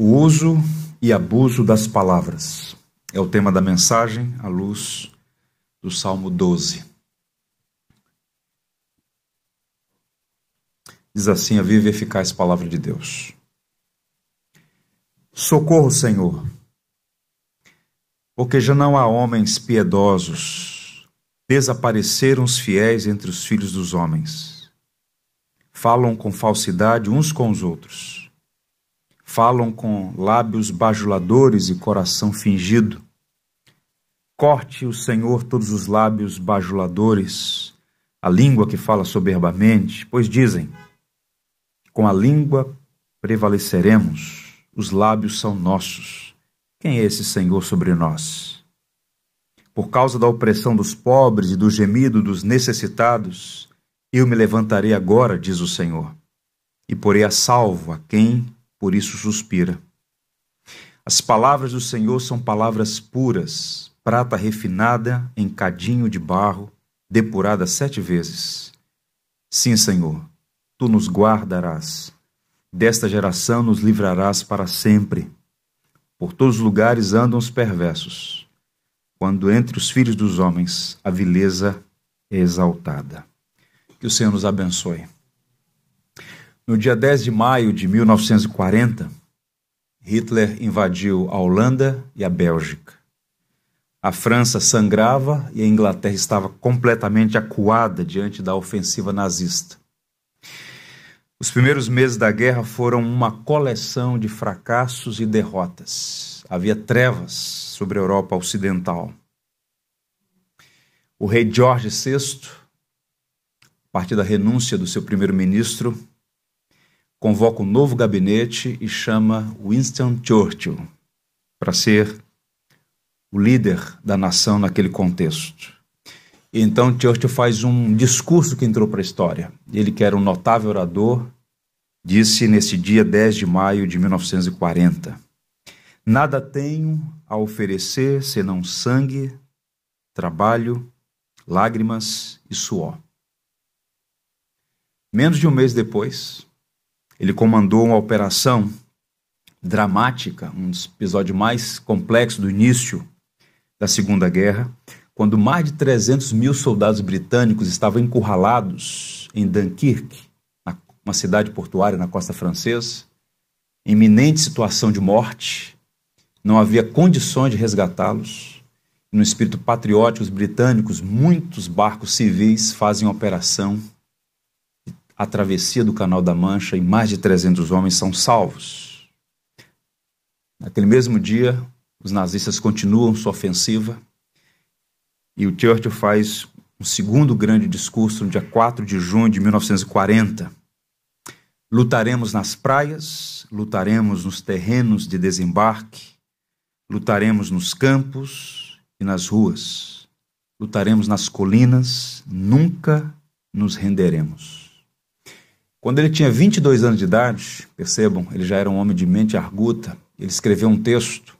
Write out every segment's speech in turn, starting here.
O uso e abuso das palavras é o tema da mensagem à luz do Salmo 12. Diz assim a viva e eficaz palavra de Deus. Socorro, Senhor, porque já não há homens piedosos, desapareceram os fiéis entre os filhos dos homens. Falam com falsidade uns com os outros falam com lábios bajuladores e coração fingido. Corte o Senhor todos os lábios bajuladores, a língua que fala soberbamente, pois dizem: com a língua prevaleceremos, os lábios são nossos. Quem é esse Senhor sobre nós? Por causa da opressão dos pobres e do gemido dos necessitados, eu me levantarei agora, diz o Senhor, e porei a salvo a quem por isso suspira. As palavras do Senhor são palavras puras, prata refinada em cadinho de barro, depurada sete vezes. Sim, Senhor, tu nos guardarás. Desta geração nos livrarás para sempre. Por todos os lugares andam os perversos, quando entre os filhos dos homens a vileza é exaltada. Que o Senhor nos abençoe. No dia 10 de maio de 1940, Hitler invadiu a Holanda e a Bélgica. A França sangrava e a Inglaterra estava completamente acuada diante da ofensiva nazista. Os primeiros meses da guerra foram uma coleção de fracassos e derrotas. Havia trevas sobre a Europa Ocidental. O rei George VI, a partir da renúncia do seu primeiro-ministro, convoca um novo gabinete e chama Winston Churchill para ser o líder da nação naquele contexto. E então Churchill faz um discurso que entrou para a história. Ele, que era um notável orador, disse nesse dia 10 de maio de 1940: Nada tenho a oferecer senão sangue, trabalho, lágrimas e suor. Menos de um mês depois, ele comandou uma operação dramática, um dos episódios mais complexos do início da Segunda Guerra, quando mais de 300 mil soldados britânicos estavam encurralados em Dunkirk, uma cidade portuária na costa francesa, em iminente situação de morte, não havia condições de resgatá-los. No espírito patriótico, os britânicos, muitos barcos civis fazem operação a travessia do Canal da Mancha e mais de 300 homens são salvos. Naquele mesmo dia, os nazistas continuam sua ofensiva e o Churchill faz um segundo grande discurso no dia 4 de junho de 1940. Lutaremos nas praias, lutaremos nos terrenos de desembarque, lutaremos nos campos e nas ruas, lutaremos nas colinas, nunca nos renderemos. Quando ele tinha 22 anos de idade, percebam, ele já era um homem de mente arguta, ele escreveu um texto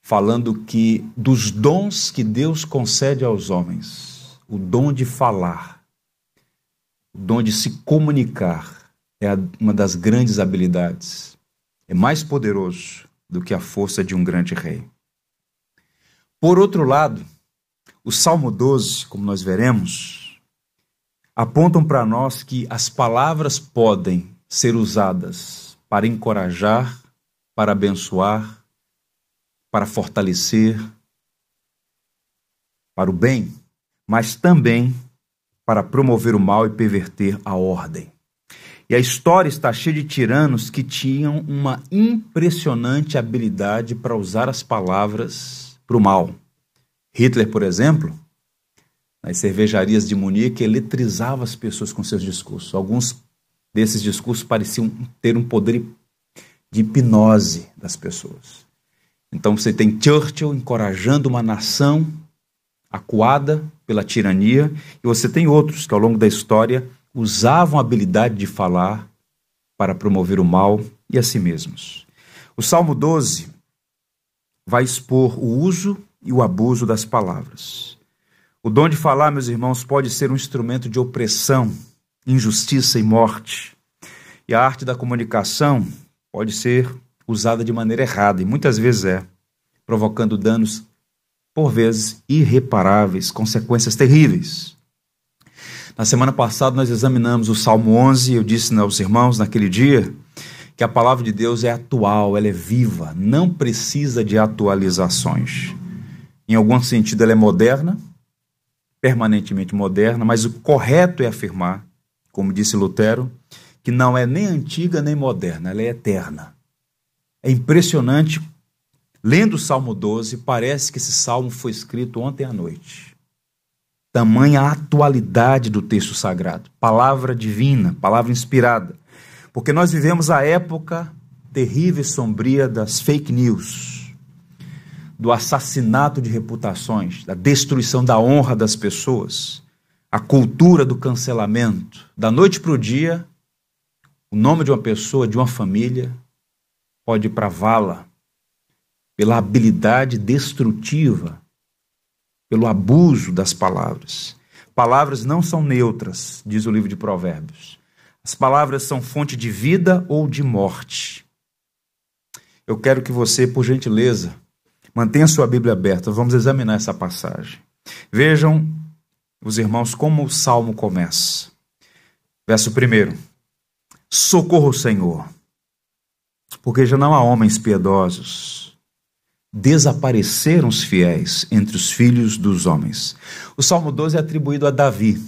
falando que dos dons que Deus concede aos homens, o dom de falar, o dom de se comunicar é uma das grandes habilidades. É mais poderoso do que a força de um grande rei. Por outro lado, o Salmo 12, como nós veremos, apontam para nós que as palavras podem ser usadas para encorajar, para abençoar, para fortalecer, para o bem, mas também para promover o mal e perverter a ordem. E a história está cheia de tiranos que tinham uma impressionante habilidade para usar as palavras para o mal. Hitler, por exemplo, nas cervejarias de Munique, eletrizava as pessoas com seus discursos. Alguns desses discursos pareciam ter um poder de hipnose das pessoas. Então você tem Churchill encorajando uma nação acuada pela tirania, e você tem outros que ao longo da história usavam a habilidade de falar para promover o mal e a si mesmos. O Salmo 12 vai expor o uso e o abuso das palavras. O dom de falar, meus irmãos, pode ser um instrumento de opressão, injustiça e morte. E a arte da comunicação pode ser usada de maneira errada, e muitas vezes é, provocando danos, por vezes, irreparáveis, consequências terríveis. Na semana passada nós examinamos o Salmo 11, eu disse aos irmãos naquele dia que a palavra de Deus é atual, ela é viva, não precisa de atualizações. Em algum sentido, ela é moderna, permanentemente moderna, mas o correto é afirmar, como disse Lutero, que não é nem antiga nem moderna, ela é eterna. É impressionante, lendo o Salmo 12, parece que esse salmo foi escrito ontem à noite. Tamanha atualidade do texto sagrado, palavra divina, palavra inspirada porque nós vivemos a época terrível e sombria das fake news, do assassinato de reputações, da destruição da honra das pessoas, a cultura do cancelamento. Da noite para o dia, o nome de uma pessoa, de uma família, pode ir para vala pela habilidade destrutiva, pelo abuso das palavras. Palavras não são neutras, diz o livro de Provérbios. As palavras são fonte de vida ou de morte. Eu quero que você, por gentileza, mantenha sua Bíblia aberta. Vamos examinar essa passagem. Vejam, os irmãos, como o salmo começa. Verso 1: Socorro, Senhor, porque já não há homens piedosos. Desapareceram os fiéis entre os filhos dos homens. O salmo 12 é atribuído a Davi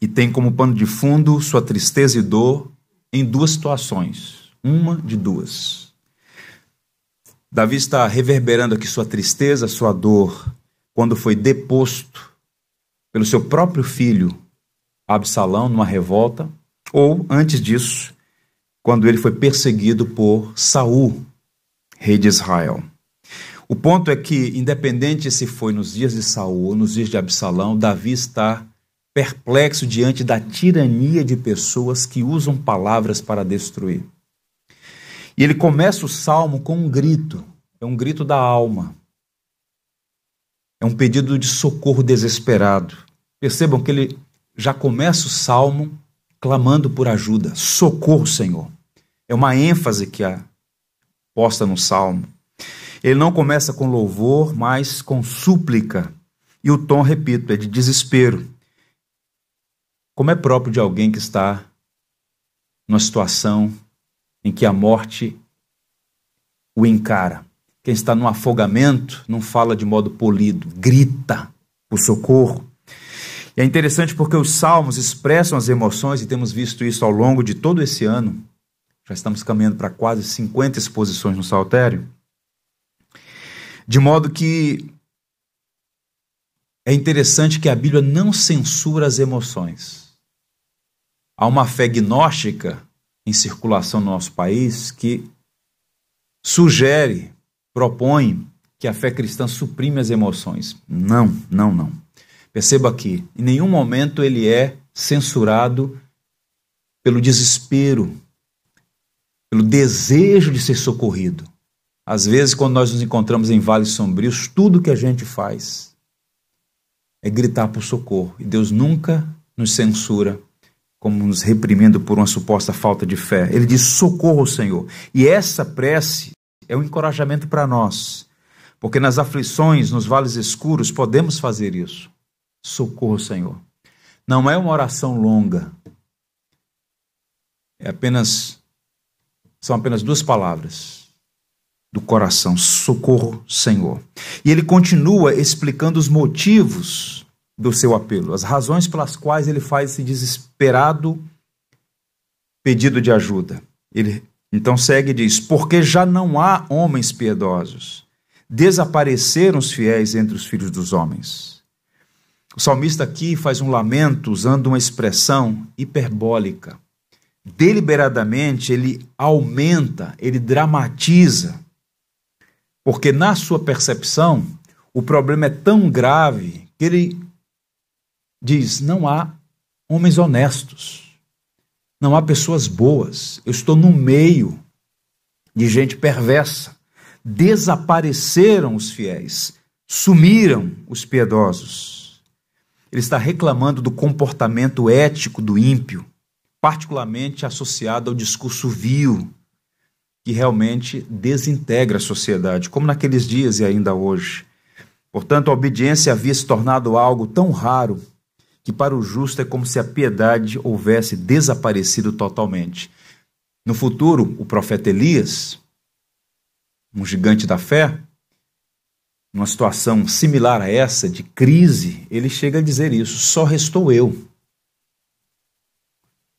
e tem como pano de fundo sua tristeza e dor em duas situações, uma de duas. Davi está reverberando aqui sua tristeza, sua dor, quando foi deposto pelo seu próprio filho Absalão numa revolta, ou antes disso, quando ele foi perseguido por Saul, rei de Israel. O ponto é que, independente se foi nos dias de Saul ou nos dias de Absalão, Davi está perplexo diante da tirania de pessoas que usam palavras para destruir. E ele começa o salmo com um grito, é um grito da alma. É um pedido de socorro desesperado. Percebam que ele já começa o salmo clamando por ajuda. Socorro, Senhor. É uma ênfase que é posta no salmo. Ele não começa com louvor, mas com súplica. E o tom, repito, é de desespero como é próprio de alguém que está numa situação em que a morte o encara. Quem está no afogamento não fala de modo polido, grita por socorro. E é interessante porque os salmos expressam as emoções e temos visto isso ao longo de todo esse ano. Já estamos caminhando para quase 50 exposições no Saltério. De modo que é interessante que a Bíblia não censura as emoções. Há uma fé gnóstica em circulação no nosso país que sugere, propõe que a fé cristã suprime as emoções. Não, não, não. Perceba aqui, em nenhum momento ele é censurado pelo desespero, pelo desejo de ser socorrido. Às vezes, quando nós nos encontramos em vales sombrios, tudo que a gente faz é gritar por socorro. E Deus nunca nos censura como nos reprimindo por uma suposta falta de fé. Ele diz: socorro, Senhor. E essa prece é um encorajamento para nós, porque nas aflições, nos vales escuros, podemos fazer isso. Socorro, Senhor. Não é uma oração longa. É apenas são apenas duas palavras do coração, socorro, Senhor. E ele continua explicando os motivos do seu apelo, as razões pelas quais ele faz esse desesperado pedido de ajuda. Ele então segue e diz: Porque já não há homens piedosos, desapareceram os fiéis entre os filhos dos homens. O salmista aqui faz um lamento usando uma expressão hiperbólica. Deliberadamente ele aumenta, ele dramatiza, porque na sua percepção o problema é tão grave que ele diz: não há homens honestos, não há pessoas boas. Eu estou no meio de gente perversa. Desapareceram os fiéis, sumiram os piedosos. Ele está reclamando do comportamento ético do ímpio, particularmente associado ao discurso vil, que realmente desintegra a sociedade, como naqueles dias e ainda hoje. Portanto, a obediência havia se tornado algo tão raro que para o justo é como se a piedade houvesse desaparecido totalmente. No futuro, o profeta Elias, um gigante da fé, numa situação similar a essa, de crise, ele chega a dizer isso: só restou eu.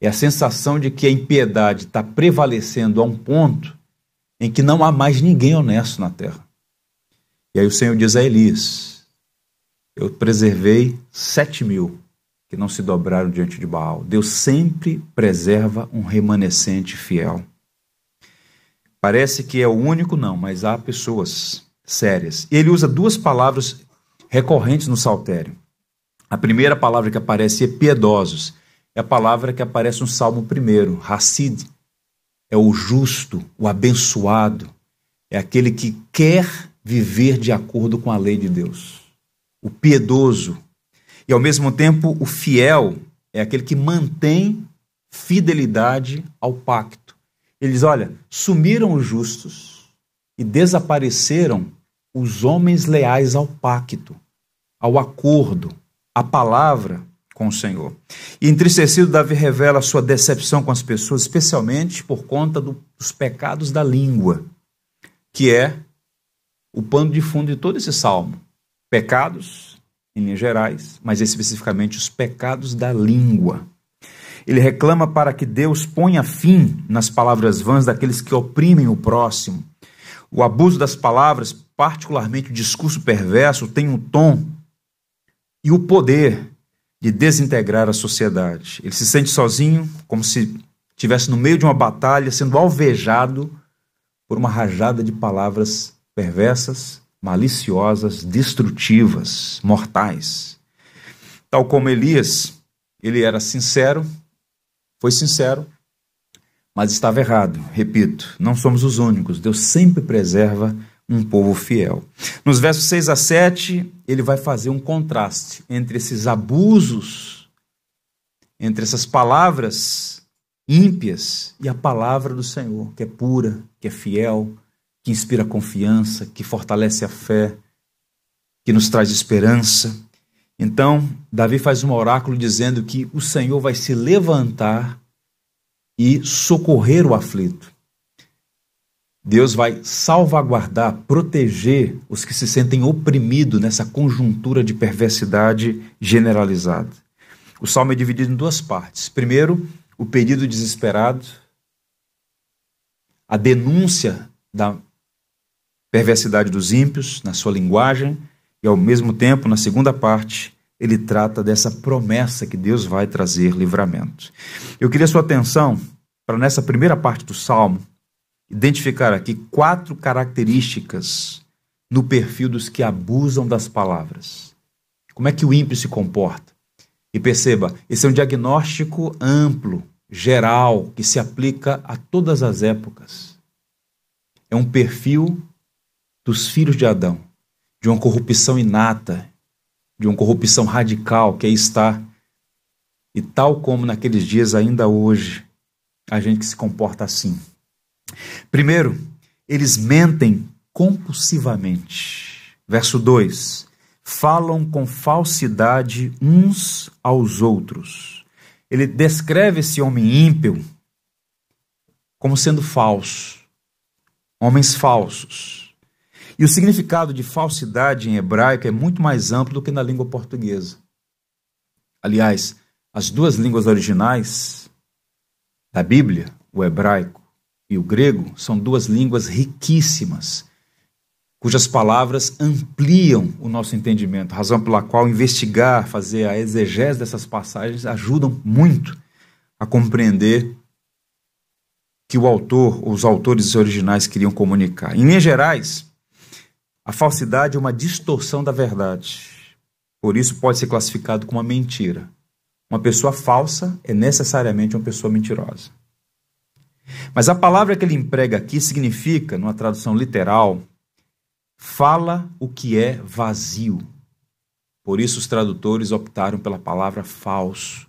É a sensação de que a impiedade está prevalecendo a um ponto em que não há mais ninguém honesto na terra. E aí o Senhor diz a Elias: Eu preservei sete mil que não se dobraram diante de Baal. Deus sempre preserva um remanescente fiel. Parece que é o único, não, mas há pessoas sérias. Ele usa duas palavras recorrentes no saltério. A primeira palavra que aparece é piedosos. É a palavra que aparece no Salmo primeiro, Hassid. É o justo, o abençoado. É aquele que quer viver de acordo com a lei de Deus. O piedoso, e ao mesmo tempo, o fiel é aquele que mantém fidelidade ao pacto. Ele diz: olha, sumiram os justos e desapareceram os homens leais ao pacto, ao acordo, à palavra com o Senhor. E entristecido, Davi revela sua decepção com as pessoas, especialmente por conta do, dos pecados da língua, que é o pano de fundo de todo esse salmo. Pecados em linhas gerais, mas especificamente os pecados da língua. Ele reclama para que Deus ponha fim nas palavras vãs daqueles que oprimem o próximo. O abuso das palavras, particularmente o discurso perverso, tem um tom e o poder de desintegrar a sociedade. Ele se sente sozinho, como se estivesse no meio de uma batalha, sendo alvejado por uma rajada de palavras perversas maliciosas, destrutivas, mortais. Tal como Elias, ele era sincero, foi sincero, mas estava errado. Repito, não somos os únicos. Deus sempre preserva um povo fiel. Nos versos 6 a 7, ele vai fazer um contraste entre esses abusos, entre essas palavras ímpias e a palavra do Senhor, que é pura, que é fiel, que inspira confiança, que fortalece a fé, que nos traz esperança. Então, Davi faz um oráculo dizendo que o Senhor vai se levantar e socorrer o aflito. Deus vai salvaguardar, proteger os que se sentem oprimidos nessa conjuntura de perversidade generalizada. O salmo é dividido em duas partes. Primeiro, o pedido desesperado, a denúncia da perversidade dos ímpios na sua linguagem, e ao mesmo tempo, na segunda parte, ele trata dessa promessa que Deus vai trazer livramento. Eu queria sua atenção para nessa primeira parte do salmo identificar aqui quatro características no perfil dos que abusam das palavras. Como é que o ímpio se comporta? E perceba, esse é um diagnóstico amplo, geral, que se aplica a todas as épocas. É um perfil dos filhos de Adão, de uma corrupção inata, de uma corrupção radical que aí está. E tal como naqueles dias, ainda hoje, a gente que se comporta assim. Primeiro, eles mentem compulsivamente. Verso 2: falam com falsidade uns aos outros. Ele descreve esse homem ímpio como sendo falso, homens falsos. E o significado de falsidade em hebraico é muito mais amplo do que na língua portuguesa. Aliás, as duas línguas originais da Bíblia, o hebraico e o grego, são duas línguas riquíssimas, cujas palavras ampliam o nosso entendimento, razão pela qual investigar, fazer a exegese dessas passagens ajudam muito a compreender que o autor, os autores originais queriam comunicar. Em linhas gerais, a falsidade é uma distorção da verdade. Por isso pode ser classificado como uma mentira. Uma pessoa falsa é necessariamente uma pessoa mentirosa. Mas a palavra que ele emprega aqui significa, numa tradução literal, fala o que é vazio. Por isso os tradutores optaram pela palavra falso.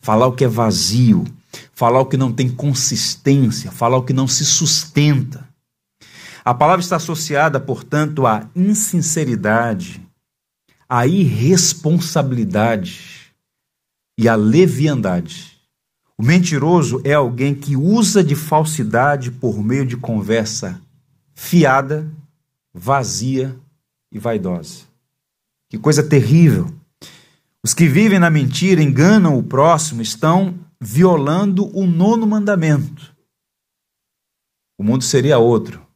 falar o que é vazio, falar o que não tem consistência, falar o que não se sustenta. A palavra está associada, portanto, à insinceridade, à irresponsabilidade e à leviandade. O mentiroso é alguém que usa de falsidade por meio de conversa fiada, vazia e vaidosa. Que coisa terrível! Os que vivem na mentira, enganam o próximo, estão violando o nono mandamento. O mundo seria outro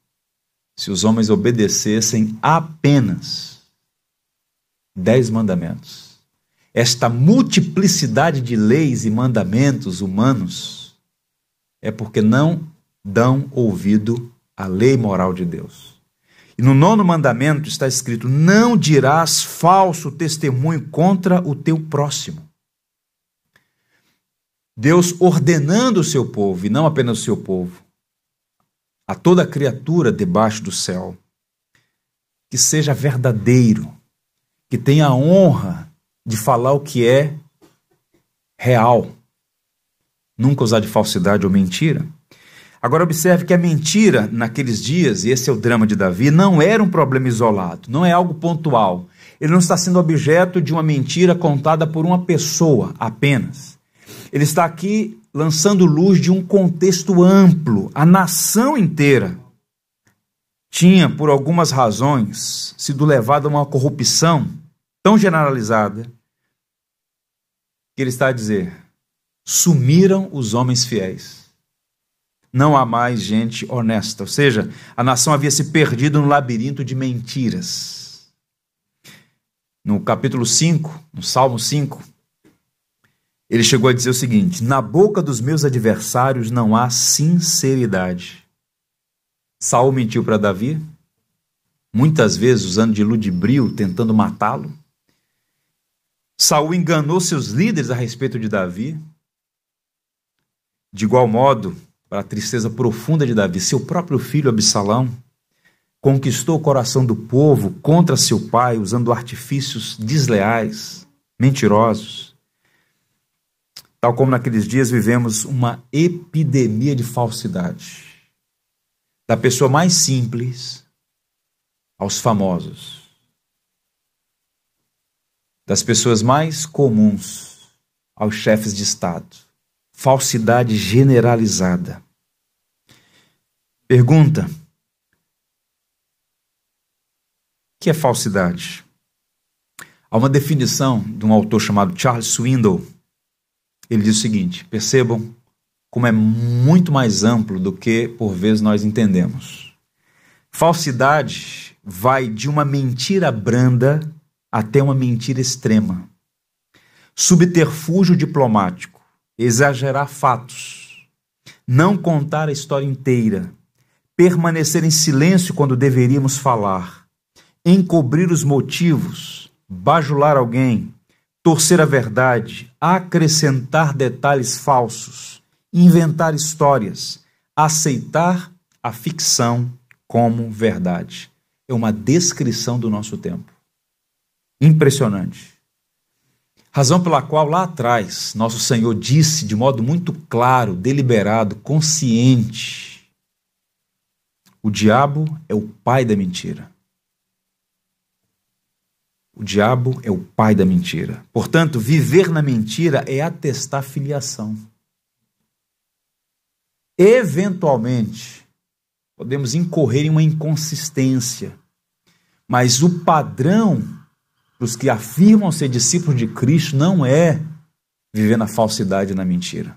se os homens obedecessem apenas dez mandamentos. Esta multiplicidade de leis e mandamentos humanos é porque não dão ouvido à lei moral de Deus. E no nono mandamento está escrito: Não dirás falso testemunho contra o teu próximo. Deus ordenando o seu povo, e não apenas o seu povo, a toda criatura debaixo do céu, que seja verdadeiro, que tenha a honra de falar o que é real, nunca usar de falsidade ou mentira. Agora, observe que a mentira naqueles dias, e esse é o drama de Davi, não era um problema isolado, não é algo pontual. Ele não está sendo objeto de uma mentira contada por uma pessoa apenas. Ele está aqui lançando luz de um contexto amplo. A nação inteira tinha, por algumas razões, sido levada a uma corrupção tão generalizada que ele está a dizer: sumiram os homens fiéis. Não há mais gente honesta. Ou seja, a nação havia se perdido no labirinto de mentiras. No capítulo 5, no Salmo 5, ele chegou a dizer o seguinte: Na boca dos meus adversários não há sinceridade. Saul mentiu para Davi, muitas vezes usando de ludibrio, tentando matá-lo. Saul enganou seus líderes a respeito de Davi. De igual modo, para a tristeza profunda de Davi, seu próprio filho Absalão conquistou o coração do povo contra seu pai, usando artifícios desleais, mentirosos. Tal como naqueles dias vivemos uma epidemia de falsidade. Da pessoa mais simples aos famosos. Das pessoas mais comuns aos chefes de Estado. Falsidade generalizada. Pergunta: O que é falsidade? Há uma definição de um autor chamado Charles Swindoll ele diz o seguinte: percebam como é muito mais amplo do que por vezes nós entendemos. Falsidade vai de uma mentira branda até uma mentira extrema. Subterfúgio diplomático, exagerar fatos, não contar a história inteira, permanecer em silêncio quando deveríamos falar, encobrir os motivos, bajular alguém, torcer a verdade, acrescentar detalhes falsos, inventar histórias, aceitar a ficção como verdade. É uma descrição do nosso tempo. Impressionante. Razão pela qual lá atrás nosso Senhor disse de modo muito claro, deliberado, consciente: o diabo é o pai da mentira. O diabo é o pai da mentira. Portanto, viver na mentira é atestar filiação. Eventualmente, podemos incorrer em uma inconsistência, mas o padrão para os que afirmam ser discípulos de Cristo não é viver na falsidade e na mentira.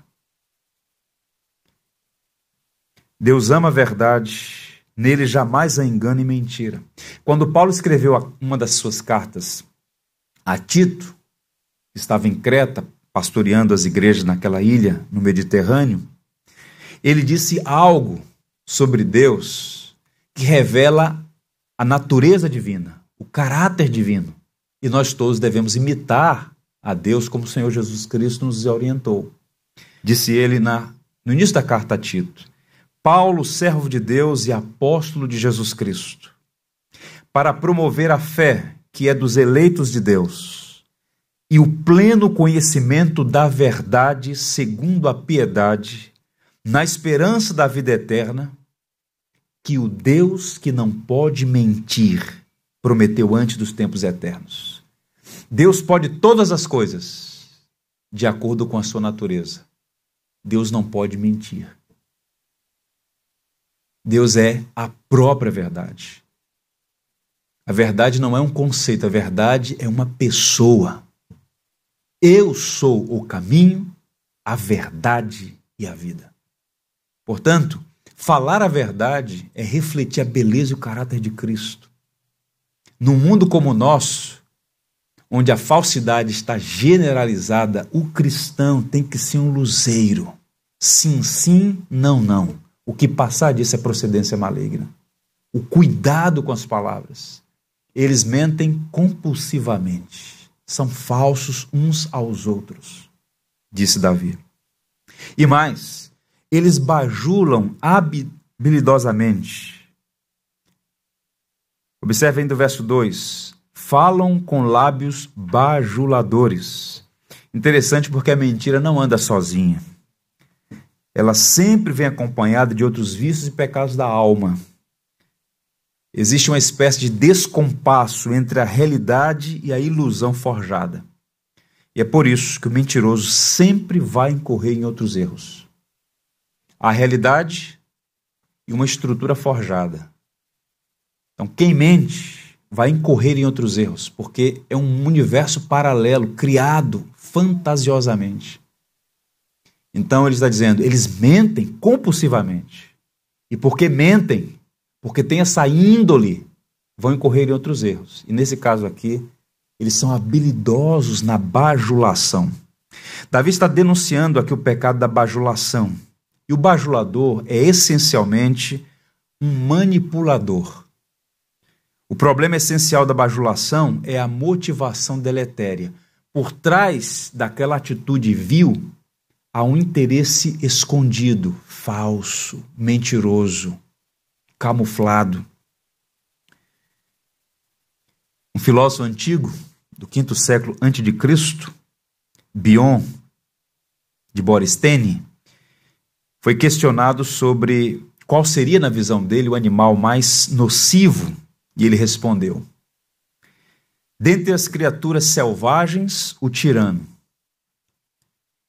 Deus ama a verdade Nele jamais há engano e mentira. Quando Paulo escreveu uma das suas cartas a Tito, que estava em Creta, pastoreando as igrejas naquela ilha no Mediterrâneo, ele disse algo sobre Deus que revela a natureza divina, o caráter divino. E nós todos devemos imitar a Deus como o Senhor Jesus Cristo nos orientou. Disse ele na, no início da carta a Tito: Paulo, servo de Deus e apóstolo de Jesus Cristo, para promover a fé que é dos eleitos de Deus e o pleno conhecimento da verdade segundo a piedade, na esperança da vida eterna, que o Deus que não pode mentir prometeu antes dos tempos eternos. Deus pode todas as coisas de acordo com a sua natureza. Deus não pode mentir. Deus é a própria verdade. A verdade não é um conceito, a verdade é uma pessoa. Eu sou o caminho, a verdade e a vida. Portanto, falar a verdade é refletir a beleza e o caráter de Cristo. Num mundo como o nosso, onde a falsidade está generalizada, o cristão tem que ser um luzeiro. Sim, sim, não, não. O que passar disso é procedência maligna. O cuidado com as palavras. Eles mentem compulsivamente. São falsos uns aos outros, disse Davi. E mais, eles bajulam habilidosamente. Observe ainda o verso 2. Falam com lábios bajuladores. Interessante porque a mentira não anda sozinha ela sempre vem acompanhada de outros vícios e pecados da alma. Existe uma espécie de descompasso entre a realidade e a ilusão forjada. E é por isso que o mentiroso sempre vai incorrer em outros erros. A realidade e uma estrutura forjada. Então, quem mente vai incorrer em outros erros, porque é um universo paralelo criado fantasiosamente. Então ele está dizendo, eles mentem compulsivamente. E porque mentem, porque tem essa índole, vão incorrer em outros erros. E nesse caso aqui, eles são habilidosos na bajulação. Davi está denunciando aqui o pecado da bajulação. E o bajulador é essencialmente um manipulador. O problema essencial da bajulação é a motivação deletéria. Por trás daquela atitude vil há um interesse escondido, falso, mentiroso, camuflado. Um filósofo antigo, do quinto século antes de Cristo, Bion de Boristene, foi questionado sobre qual seria, na visão dele, o animal mais nocivo, e ele respondeu: Dentre as criaturas selvagens, o tirano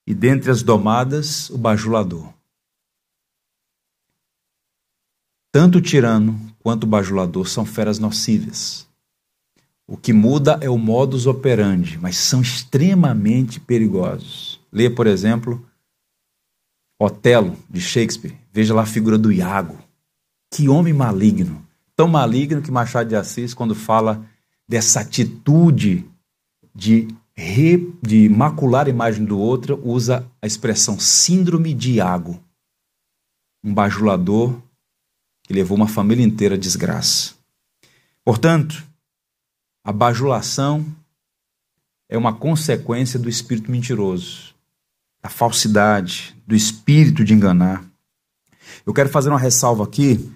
e dentre as domadas, o bajulador. Tanto o tirano quanto o bajulador são feras nocivas. O que muda é o modus operandi, mas são extremamente perigosos. Leia, por exemplo, Otelo, de Shakespeare. Veja lá a figura do Iago. Que homem maligno. Tão maligno que Machado de Assis, quando fala dessa atitude de re, de macular a imagem do outro, usa a expressão síndrome de Iago. Um bajulador que levou uma família inteira à desgraça. Portanto, a bajulação é uma consequência do espírito mentiroso, da falsidade, do espírito de enganar. Eu quero fazer uma ressalva aqui,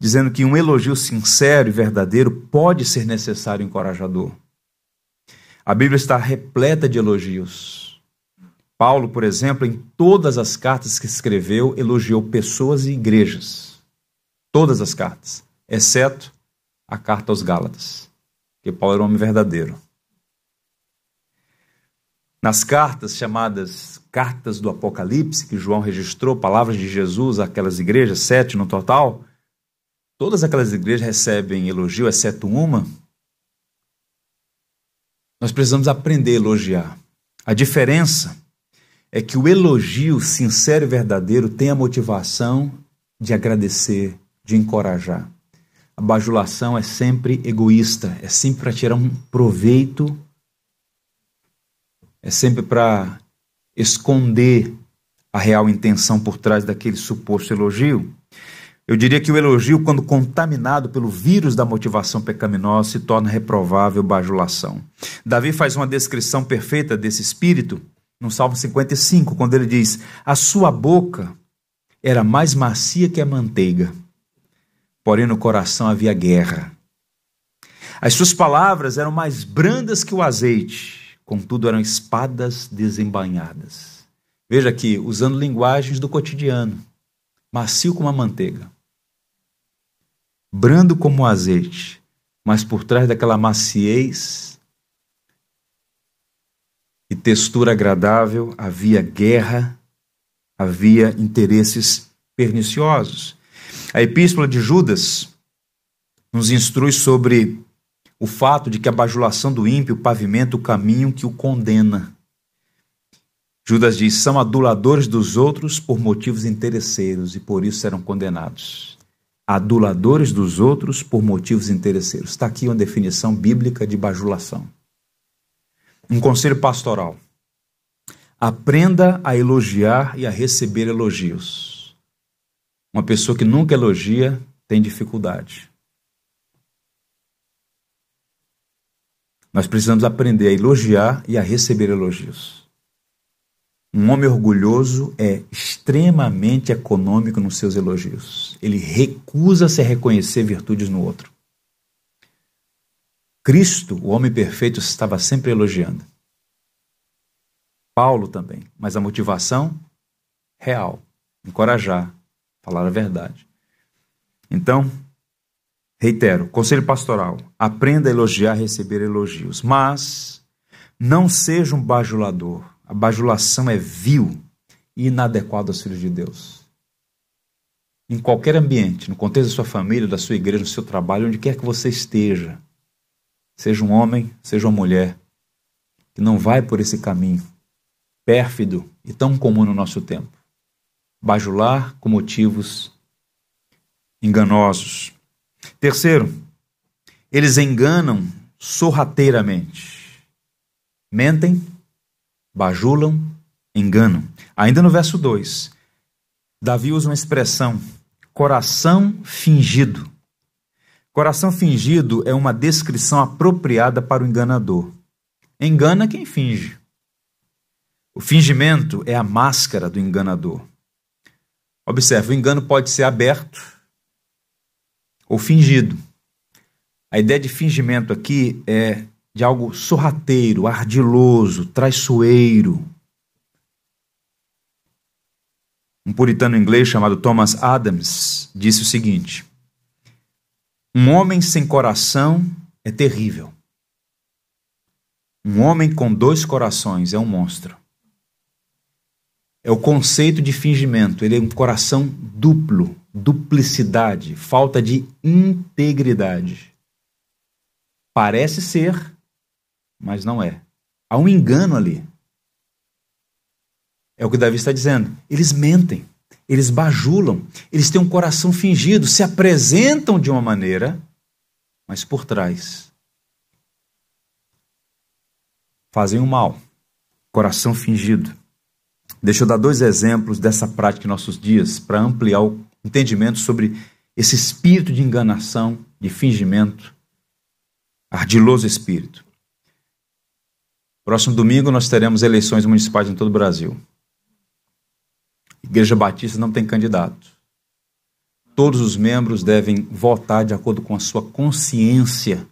dizendo que um elogio sincero e verdadeiro pode ser necessário e encorajador. A Bíblia está repleta de elogios. Paulo, por exemplo, em todas as cartas que escreveu, elogiou pessoas e igrejas. Todas as cartas, exceto a carta aos Gálatas, porque Paulo era um homem verdadeiro. Nas cartas chamadas Cartas do Apocalipse, que João registrou, palavras de Jesus àquelas igrejas, sete no total, todas aquelas igrejas recebem elogio, exceto uma, nós precisamos aprender a elogiar. A diferença é que o elogio sincero e verdadeiro tem a motivação de agradecer, de encorajar. A bajulação é sempre egoísta, é sempre para tirar um proveito, é sempre para esconder a real intenção por trás daquele suposto elogio. Eu diria que o elogio, quando contaminado pelo vírus da motivação pecaminosa, se torna reprovável bajulação. Davi faz uma descrição perfeita desse espírito no Salmo 55, quando ele diz: A sua boca era mais macia que a manteiga, porém no coração havia guerra. As suas palavras eram mais brandas que o azeite, contudo eram espadas desembainhadas. Veja aqui, usando linguagens do cotidiano, macio como a manteiga, brando como o azeite, mas por trás daquela maciez e textura agradável havia guerra, havia interesses perniciosos. A epístola de Judas nos instrui sobre o fato de que a bajulação do ímpio pavimenta o caminho que o condena. Judas diz: são aduladores dos outros por motivos interesseiros e por isso serão condenados. Aduladores dos outros por motivos interesseiros. Está aqui uma definição bíblica de bajulação. Um conselho pastoral. Aprenda a elogiar e a receber elogios. Uma pessoa que nunca elogia tem dificuldade. Nós precisamos aprender a elogiar e a receber elogios. Um homem orgulhoso é extremamente econômico nos seus elogios. Ele recusa-se a reconhecer virtudes no outro. Cristo, o homem perfeito, estava sempre elogiando. Paulo também, mas a motivação real, encorajar, falar a verdade. Então, Reitero, conselho pastoral: aprenda a elogiar receber elogios, mas não seja um bajulador. A bajulação é vil e inadequada aos filhos de Deus. Em qualquer ambiente, no contexto da sua família, da sua igreja, do seu trabalho, onde quer que você esteja, seja um homem, seja uma mulher, que não vai por esse caminho pérfido e tão comum no nosso tempo. Bajular com motivos enganosos. Terceiro, eles enganam sorrateiramente. Mentem, bajulam, enganam. Ainda no verso 2, Davi usa uma expressão, coração fingido. Coração fingido é uma descrição apropriada para o enganador. Engana quem finge. O fingimento é a máscara do enganador. Observe, o engano pode ser aberto ou fingido. A ideia de fingimento aqui é de algo sorrateiro, ardiloso, traiçoeiro. Um puritano inglês chamado Thomas Adams disse o seguinte: Um homem sem coração é terrível. Um homem com dois corações é um monstro. É o conceito de fingimento, ele é um coração duplo, duplicidade, falta de integridade. Parece ser, mas não é. Há um engano ali. É o que Davi está dizendo. Eles mentem, eles bajulam, eles têm um coração fingido, se apresentam de uma maneira, mas por trás fazem o mal. Coração fingido. Deixa eu dar dois exemplos dessa prática em nossos dias para ampliar o entendimento sobre esse espírito de enganação, de fingimento, ardiloso espírito. Próximo domingo nós teremos eleições municipais em todo o Brasil. Igreja Batista não tem candidato. Todos os membros devem votar de acordo com a sua consciência.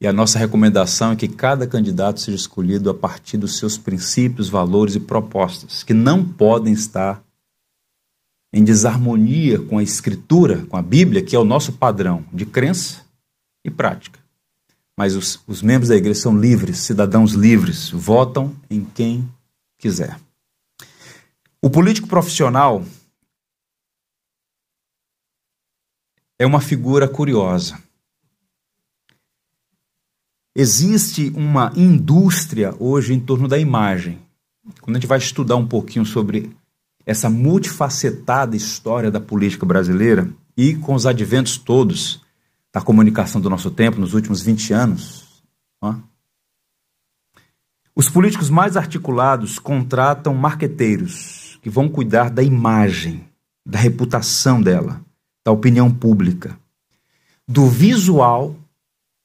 E a nossa recomendação é que cada candidato seja escolhido a partir dos seus princípios, valores e propostas, que não podem estar em desarmonia com a Escritura, com a Bíblia, que é o nosso padrão de crença e prática. Mas os, os membros da igreja são livres, cidadãos livres, votam em quem quiser. O político profissional é uma figura curiosa. Existe uma indústria hoje em torno da imagem. Quando a gente vai estudar um pouquinho sobre essa multifacetada história da política brasileira e com os adventos todos da comunicação do nosso tempo, nos últimos 20 anos, ó, os políticos mais articulados contratam marqueteiros que vão cuidar da imagem, da reputação dela, da opinião pública. Do visual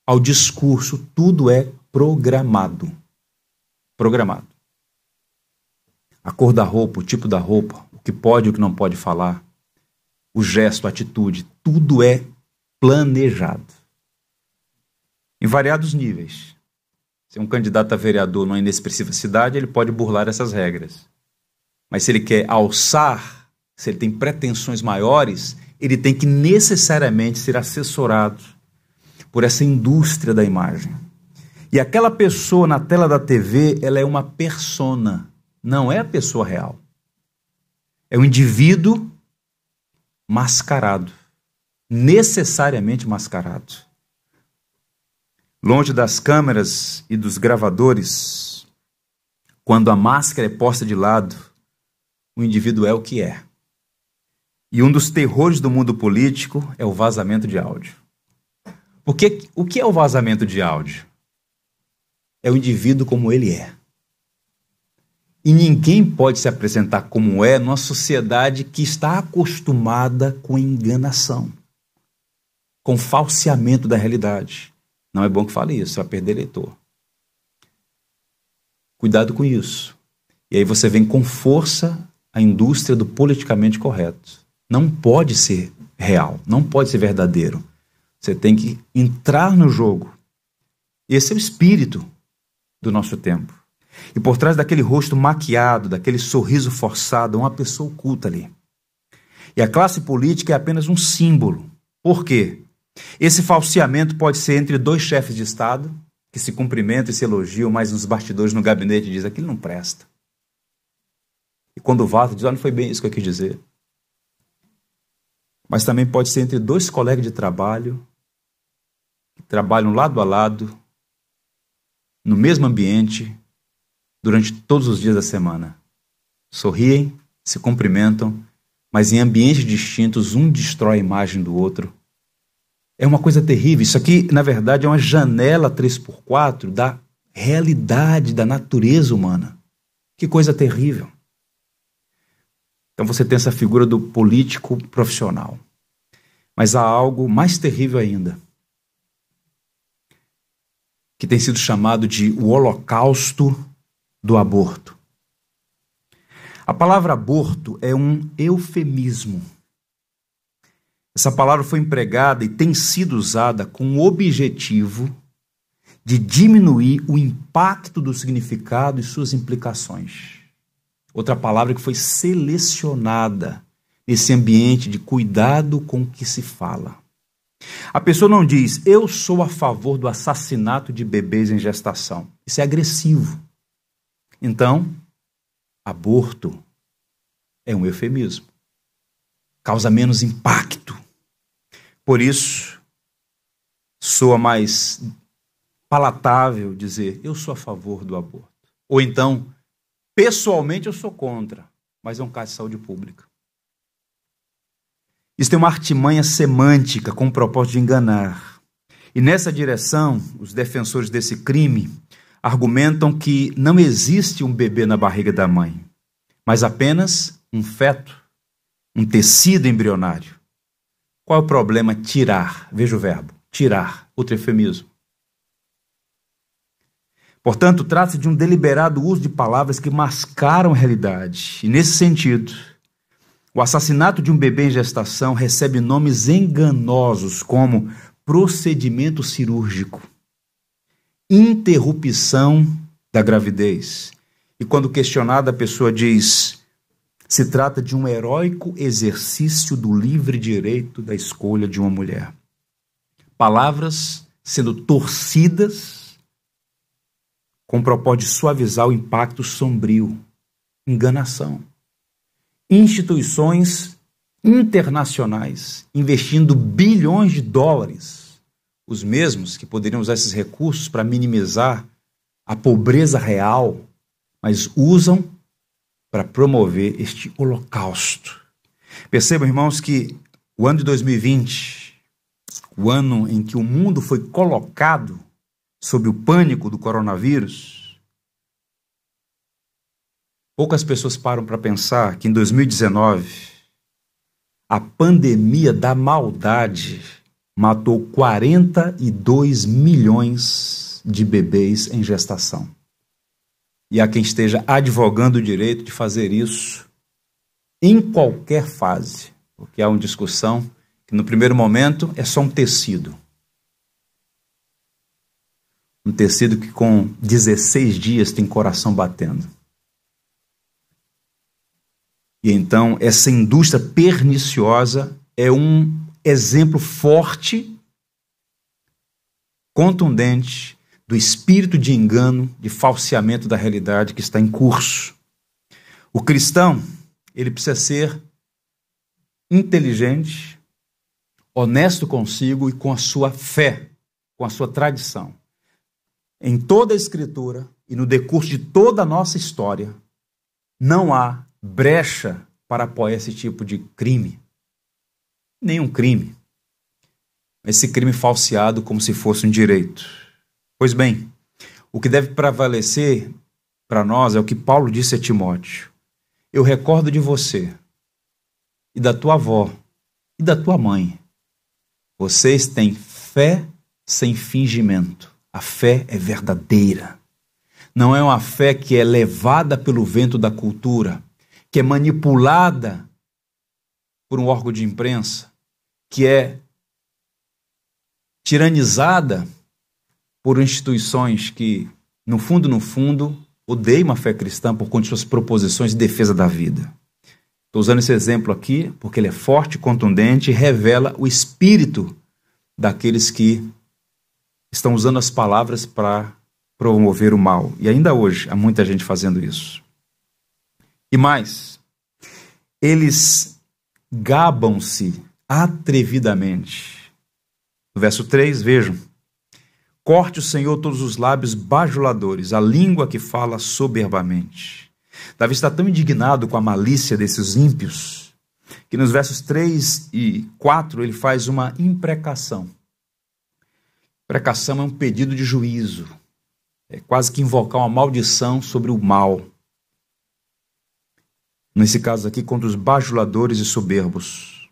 ao discurso, tudo é programado. Programado a cor da roupa, o tipo da roupa, o que pode e o que não pode falar, o gesto, a atitude, tudo é planejado. Em variados níveis. Se um candidato a vereador numa inexpressiva cidade, ele pode burlar essas regras. Mas se ele quer alçar, se ele tem pretensões maiores, ele tem que necessariamente ser assessorado por essa indústria da imagem. E aquela pessoa na tela da TV, ela é uma persona, não é a pessoa real. É um indivíduo mascarado, necessariamente mascarado. Longe das câmeras e dos gravadores, quando a máscara é posta de lado, o indivíduo é o que é. E um dos terrores do mundo político é o vazamento de áudio. Porque o que é o vazamento de áudio? É o indivíduo como ele é. E ninguém pode se apresentar como é numa sociedade que está acostumada com enganação, com falseamento da realidade. Não é bom que fale isso, vai perder eleitor. Cuidado com isso. E aí você vem com força a indústria do politicamente correto. Não pode ser real, não pode ser verdadeiro. Você tem que entrar no jogo. Esse é o espírito do nosso tempo. E por trás daquele rosto maquiado, daquele sorriso forçado, uma pessoa oculta ali. E a classe política é apenas um símbolo. Por quê? Esse falseamento pode ser entre dois chefes de Estado que se cumprimentam e se elogiam, mas nos bastidores no gabinete diz aquilo não presta. E quando vaza, diz: ah, não foi bem isso que eu quis dizer. Mas também pode ser entre dois colegas de trabalho que trabalham lado a lado, no mesmo ambiente, durante todos os dias da semana. Sorriem, se cumprimentam, mas em ambientes distintos, um destrói a imagem do outro. É uma coisa terrível. Isso aqui, na verdade, é uma janela 3x4 da realidade da natureza humana. Que coisa terrível. Então você tem essa figura do político profissional. Mas há algo mais terrível ainda, que tem sido chamado de o holocausto do aborto. A palavra aborto é um eufemismo. Essa palavra foi empregada e tem sido usada com o objetivo de diminuir o impacto do significado e suas implicações. Outra palavra que foi selecionada nesse ambiente de cuidado com o que se fala. A pessoa não diz, eu sou a favor do assassinato de bebês em gestação. Isso é agressivo. Então, aborto é um eufemismo. Causa menos impacto. Por isso, soa mais palatável dizer eu sou a favor do aborto. Ou então, pessoalmente eu sou contra, mas é um caso de saúde pública. Isso tem uma artimanha semântica com o propósito de enganar. E nessa direção, os defensores desse crime argumentam que não existe um bebê na barriga da mãe, mas apenas um feto, um tecido embrionário. Qual é o problema tirar? Veja o verbo, tirar, outro eufemismo. Portanto, trata-se de um deliberado uso de palavras que mascaram a realidade. E nesse sentido, o assassinato de um bebê em gestação recebe nomes enganosos como procedimento cirúrgico, interrupção da gravidez. E quando questionada, a pessoa diz: se trata de um heróico exercício do livre direito da escolha de uma mulher. Palavras sendo torcidas com o propósito de suavizar o impacto sombrio, enganação. Instituições internacionais investindo bilhões de dólares os mesmos que poderiam usar esses recursos para minimizar a pobreza real, mas usam para promover este holocausto. Percebam, irmãos, que o ano de 2020, o ano em que o mundo foi colocado sob o pânico do coronavírus, poucas pessoas param para pensar que em 2019 a pandemia da maldade matou 42 milhões de bebês em gestação. E há quem esteja advogando o direito de fazer isso em qualquer fase, porque há uma discussão que no primeiro momento é só um tecido. um tecido que com 16 dias tem coração batendo. E então essa indústria perniciosa é um exemplo forte, contundente do espírito de engano, de falseamento da realidade que está em curso. O cristão, ele precisa ser inteligente, honesto consigo e com a sua fé, com a sua tradição. Em toda a Escritura e no decurso de toda a nossa história, não há brecha para apoiar esse tipo de crime. Nenhum crime. Esse crime falseado como se fosse um direito. Pois bem, o que deve prevalecer para nós é o que Paulo disse a Timóteo. Eu recordo de você e da tua avó e da tua mãe. Vocês têm fé sem fingimento. A fé é verdadeira. Não é uma fé que é levada pelo vento da cultura, que é manipulada por um órgão de imprensa, que é tiranizada por instituições que, no fundo, no fundo, odeiam a fé cristã por conta de suas proposições de defesa da vida. Estou usando esse exemplo aqui porque ele é forte, contundente e revela o espírito daqueles que estão usando as palavras para promover o mal. E ainda hoje há muita gente fazendo isso. E mais, eles gabam-se atrevidamente. No verso 3, vejam. Corte o Senhor todos os lábios bajuladores, a língua que fala soberbamente. Davi está tão indignado com a malícia desses ímpios que nos versos 3 e 4 ele faz uma imprecação. Precação é um pedido de juízo, é quase que invocar uma maldição sobre o mal. Nesse caso aqui, contra os bajuladores e soberbos.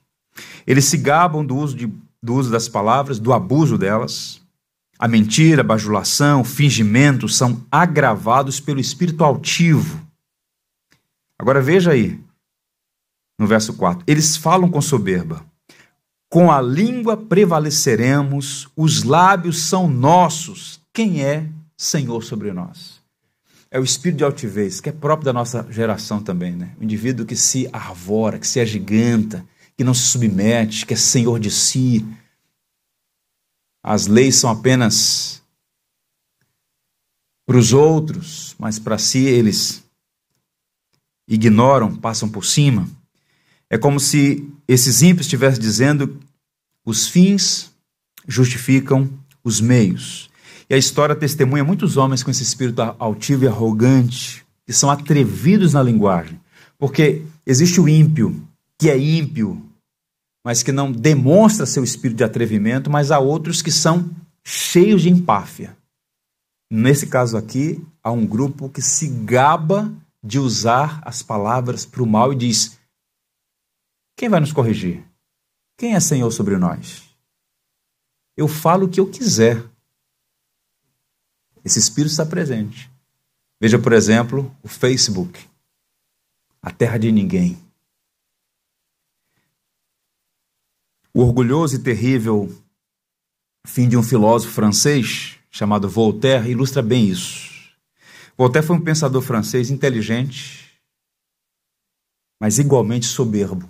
Eles se gabam do uso, de, do uso das palavras, do abuso delas. A mentira, a bajulação, o fingimento são agravados pelo espírito altivo. Agora veja aí, no verso 4. Eles falam com soberba. Com a língua prevaleceremos, os lábios são nossos. Quem é Senhor sobre nós? É o espírito de altivez, que é próprio da nossa geração também, né? O indivíduo que se arvora, que se agiganta, que não se submete, que é senhor de si, as leis são apenas para os outros, mas para si eles ignoram, passam por cima. É como se esses ímpios estivessem dizendo: os fins justificam os meios. E a história testemunha muitos homens com esse espírito altivo e arrogante, que são atrevidos na linguagem. Porque existe o ímpio, que é ímpio, mas que não demonstra seu espírito de atrevimento, mas há outros que são cheios de empáfia. Nesse caso aqui, há um grupo que se gaba de usar as palavras para o mal e diz: Quem vai nos corrigir? Quem é Senhor sobre nós? Eu falo o que eu quiser. Esse espírito está presente. Veja, por exemplo, o Facebook, a terra de ninguém. O orgulhoso e terrível fim de um filósofo francês chamado Voltaire ilustra bem isso. Voltaire foi um pensador francês inteligente, mas igualmente soberbo.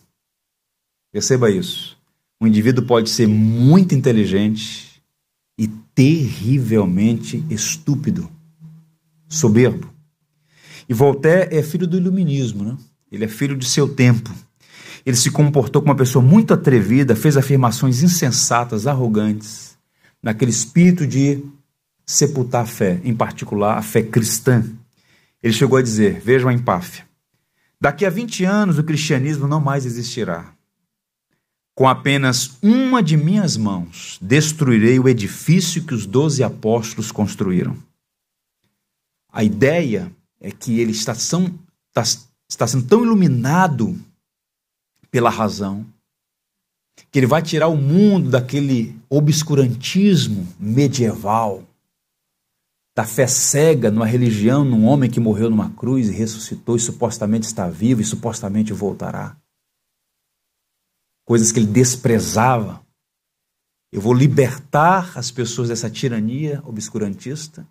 Perceba isso. Um indivíduo pode ser muito inteligente e terrivelmente estúpido, soberbo. E Voltaire é filho do iluminismo, né? ele é filho de seu tempo. Ele se comportou como uma pessoa muito atrevida, fez afirmações insensatas, arrogantes, naquele espírito de sepultar a fé, em particular a fé cristã. Ele chegou a dizer: vejam a empáfia. Daqui a 20 anos o cristianismo não mais existirá. Com apenas uma de minhas mãos destruirei o edifício que os doze apóstolos construíram. A ideia é que ele está, são, está, está sendo tão iluminado pela razão, que ele vai tirar o mundo daquele obscurantismo medieval, da fé cega numa religião, num homem que morreu numa cruz e ressuscitou e supostamente está vivo e supostamente voltará. Coisas que ele desprezava. Eu vou libertar as pessoas dessa tirania obscurantista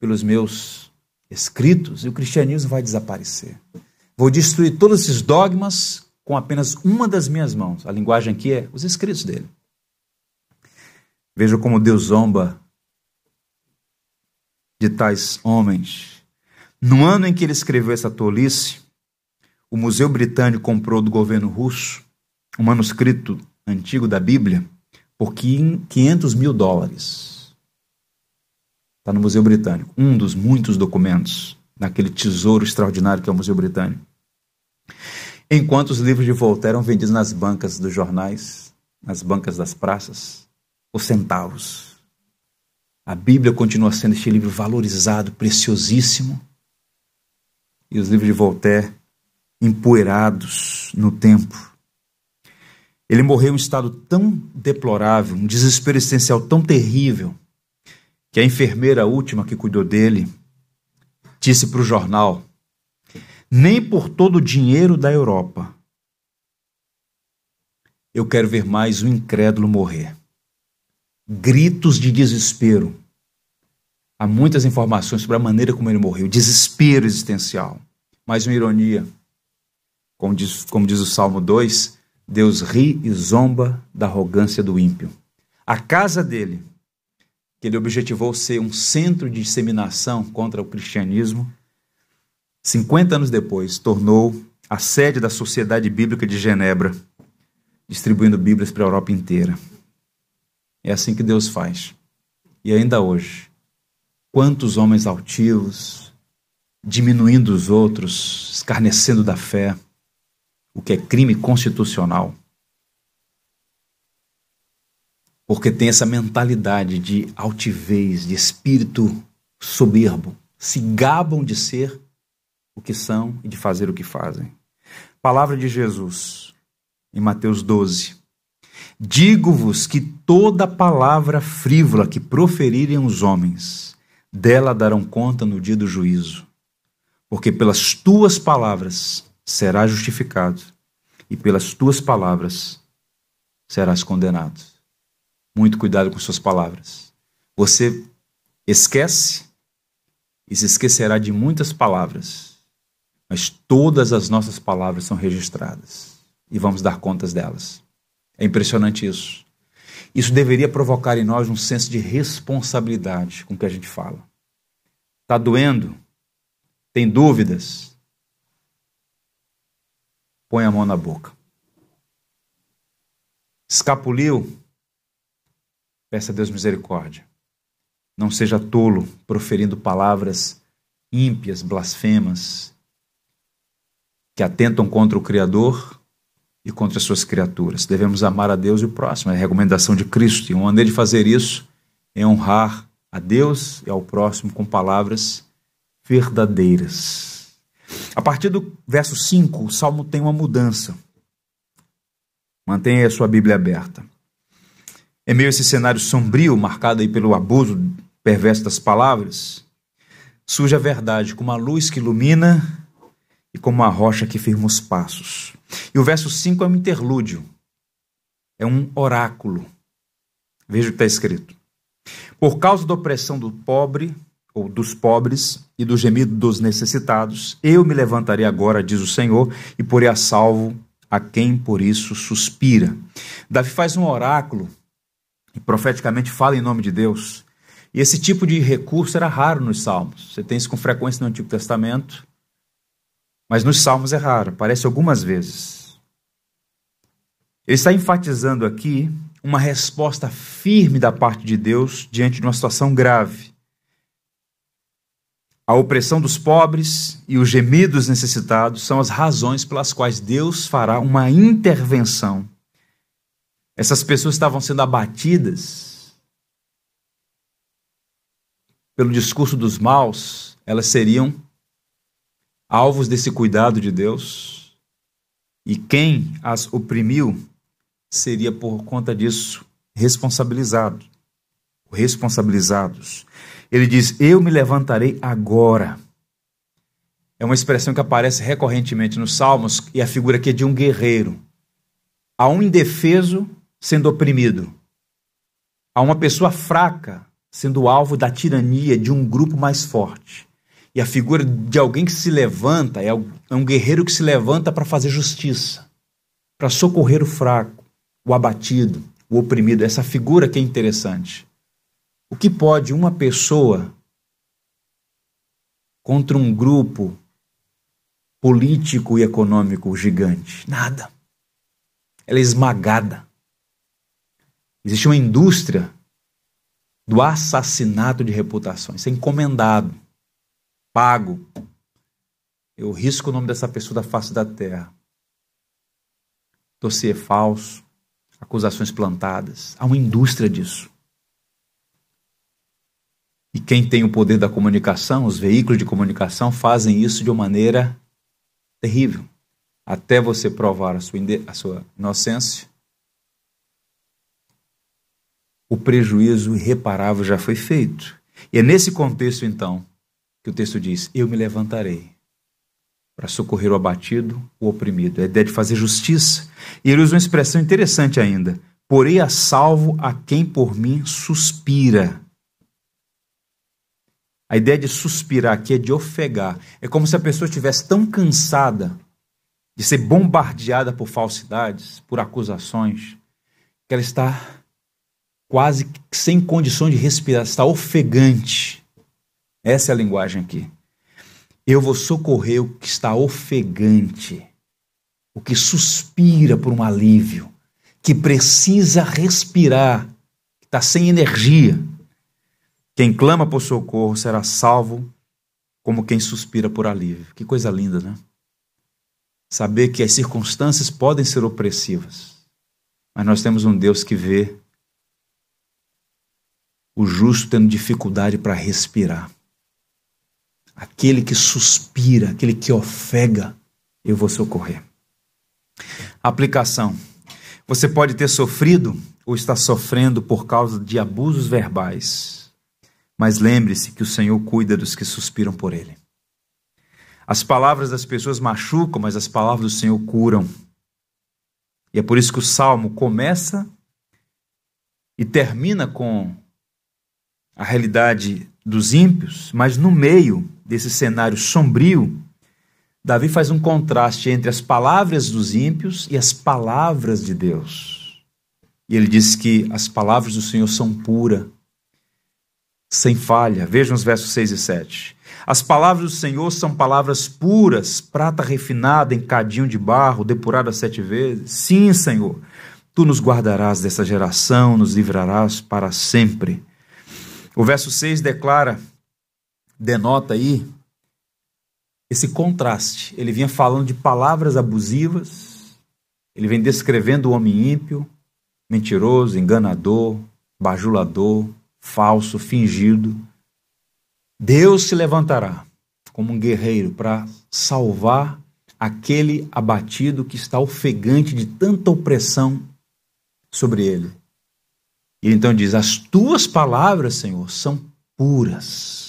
pelos meus escritos e o cristianismo vai desaparecer. Vou destruir todos esses dogmas com apenas uma das minhas mãos. A linguagem aqui é os escritos dele. Veja como Deus zomba de tais homens. No ano em que ele escreveu essa tolice, o Museu Britânico comprou do governo russo um manuscrito antigo da Bíblia por 500 mil dólares. Está no Museu Britânico. Um dos muitos documentos naquele tesouro extraordinário que é o Museu Britânico. Enquanto os livros de Voltaire eram vendidos nas bancas dos jornais, nas bancas das praças, por centavos. A Bíblia continua sendo este livro valorizado, preciosíssimo. E os livros de Voltaire empoeirados no tempo. Ele morreu em um estado tão deplorável, um desespero existencial tão terrível, que a enfermeira última que cuidou dele disse para o jornal: Nem por todo o dinheiro da Europa eu quero ver mais um incrédulo morrer. Gritos de desespero. Há muitas informações sobre a maneira como ele morreu, desespero existencial. Mais uma ironia. Como diz, como diz o Salmo 2, Deus ri e zomba da arrogância do ímpio. A casa dele, que ele objetivou ser um centro de disseminação contra o cristianismo, 50 anos depois, tornou a sede da Sociedade Bíblica de Genebra, distribuindo Bíblias para a Europa inteira. É assim que Deus faz. E ainda hoje, quantos homens altivos, diminuindo os outros, escarnecendo da fé, o que é crime constitucional. Porque tem essa mentalidade de altivez, de espírito soberbo. Se gabam de ser o que são e de fazer o que fazem. Palavra de Jesus, em Mateus 12. Digo-vos que toda palavra frívola que proferirem os homens, dela darão conta no dia do juízo. Porque pelas tuas palavras serás justificado, e pelas tuas palavras serás condenado. Muito cuidado com suas palavras. Você esquece e se esquecerá de muitas palavras, mas todas as nossas palavras são registradas e vamos dar contas delas. É impressionante isso. Isso deveria provocar em nós um senso de responsabilidade com o que a gente fala. Está doendo? Tem dúvidas? põe a mão na boca. Escapuliu, peça a Deus misericórdia. Não seja tolo proferindo palavras ímpias, blasfemas, que atentam contra o Criador e contra as suas criaturas. Devemos amar a Deus e o próximo, é a recomendação de Cristo. E uma maneira de fazer isso é honrar a Deus e ao próximo com palavras verdadeiras. A partir do verso 5, o salmo tem uma mudança. Mantenha a sua Bíblia aberta. Em meio esse cenário sombrio, marcado aí pelo abuso perverso das palavras, surge a verdade como a luz que ilumina e como a rocha que firma os passos. E o verso 5 é um interlúdio, é um oráculo. Veja o que está escrito. Por causa da opressão do pobre, ou dos pobres e do gemido dos necessitados, eu me levantarei agora, diz o Senhor, e porei a salvo a quem por isso suspira. Davi faz um oráculo e profeticamente fala em nome de Deus. E esse tipo de recurso era raro nos Salmos. Você tem isso com frequência no Antigo Testamento, mas nos Salmos é raro, aparece algumas vezes. Ele está enfatizando aqui uma resposta firme da parte de Deus diante de uma situação grave a opressão dos pobres e os gemidos necessitados são as razões pelas quais Deus fará uma intervenção. Essas pessoas estavam sendo abatidas pelo discurso dos maus, elas seriam alvos desse cuidado de Deus, e quem as oprimiu seria por conta disso responsabilizado, responsabilizados. Ele diz: Eu me levantarei agora. É uma expressão que aparece recorrentemente nos Salmos e a figura aqui é de um guerreiro. Há um indefeso sendo oprimido. a uma pessoa fraca sendo alvo da tirania de um grupo mais forte. E a figura de alguém que se levanta é um guerreiro que se levanta para fazer justiça, para socorrer o fraco, o abatido, o oprimido. Essa figura que é interessante. O que pode uma pessoa contra um grupo político e econômico gigante? Nada. Ela é esmagada. Existe uma indústria do assassinato de reputações. Isso é encomendado, pago. Eu risco o nome dessa pessoa da face da terra. Dossiê falso, acusações plantadas. Há uma indústria disso. E quem tem o poder da comunicação, os veículos de comunicação, fazem isso de uma maneira terrível. Até você provar a sua, a sua inocência, o prejuízo irreparável já foi feito. E é nesse contexto, então, que o texto diz: Eu me levantarei para socorrer o abatido, o oprimido. É a ideia de fazer justiça. E ele usa uma expressão interessante ainda: Porei a salvo a quem por mim suspira. A ideia de suspirar aqui é de ofegar. É como se a pessoa estivesse tão cansada de ser bombardeada por falsidades, por acusações, que ela está quase sem condições de respirar, está ofegante. Essa é a linguagem aqui. Eu vou socorrer o que está ofegante, o que suspira por um alívio, que precisa respirar, que está sem energia. Quem clama por socorro será salvo como quem suspira por alívio. Que coisa linda, né? Saber que as circunstâncias podem ser opressivas, mas nós temos um Deus que vê o justo tendo dificuldade para respirar. Aquele que suspira, aquele que ofega, eu vou socorrer. Aplicação. Você pode ter sofrido ou está sofrendo por causa de abusos verbais, mas lembre-se que o Senhor cuida dos que suspiram por Ele. As palavras das pessoas machucam, mas as palavras do Senhor curam. E é por isso que o salmo começa e termina com a realidade dos ímpios, mas no meio desse cenário sombrio, Davi faz um contraste entre as palavras dos ímpios e as palavras de Deus. E ele diz que as palavras do Senhor são puras, sem falha. Vejam os versos 6 e 7. As palavras do Senhor são palavras puras, prata refinada em cadinho de barro, depurada sete vezes. Sim, Senhor, tu nos guardarás dessa geração, nos livrarás para sempre. O verso 6 declara, denota aí, esse contraste. Ele vinha falando de palavras abusivas, ele vem descrevendo o homem ímpio, mentiroso, enganador, bajulador, falso, fingido. Deus se levantará como um guerreiro para salvar aquele abatido que está ofegante de tanta opressão sobre ele. E então diz: As tuas palavras, Senhor, são puras.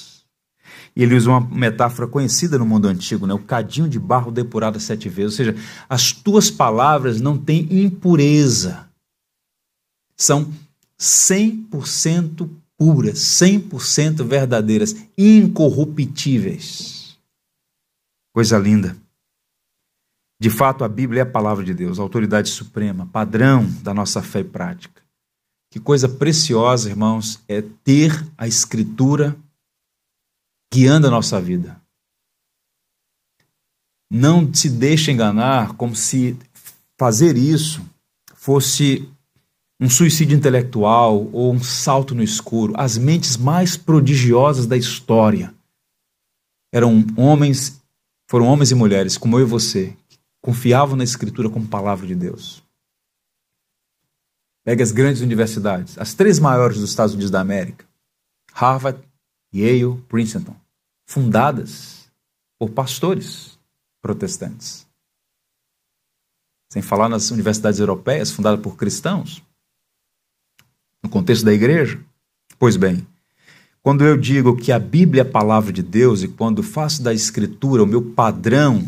E ele usa uma metáfora conhecida no mundo antigo, né? o cadinho de barro depurado sete vezes. Ou seja, as tuas palavras não têm impureza. São 100% puras, 100% verdadeiras, incorruptíveis. Coisa linda. De fato, a Bíblia é a palavra de Deus, a autoridade suprema, padrão da nossa fé e prática. Que coisa preciosa, irmãos, é ter a Escritura guiando a nossa vida. Não se deixe enganar como se fazer isso fosse um suicídio intelectual ou um salto no escuro. As mentes mais prodigiosas da história eram homens, foram homens e mulheres como eu e você, que confiavam na Escritura como palavra de Deus. Pegue as grandes universidades, as três maiores dos Estados Unidos da América: Harvard, Yale, Princeton, fundadas por pastores protestantes. Sem falar nas universidades europeias, fundadas por cristãos, no contexto da igreja. Pois bem, quando eu digo que a Bíblia é a palavra de Deus e quando faço da Escritura o meu padrão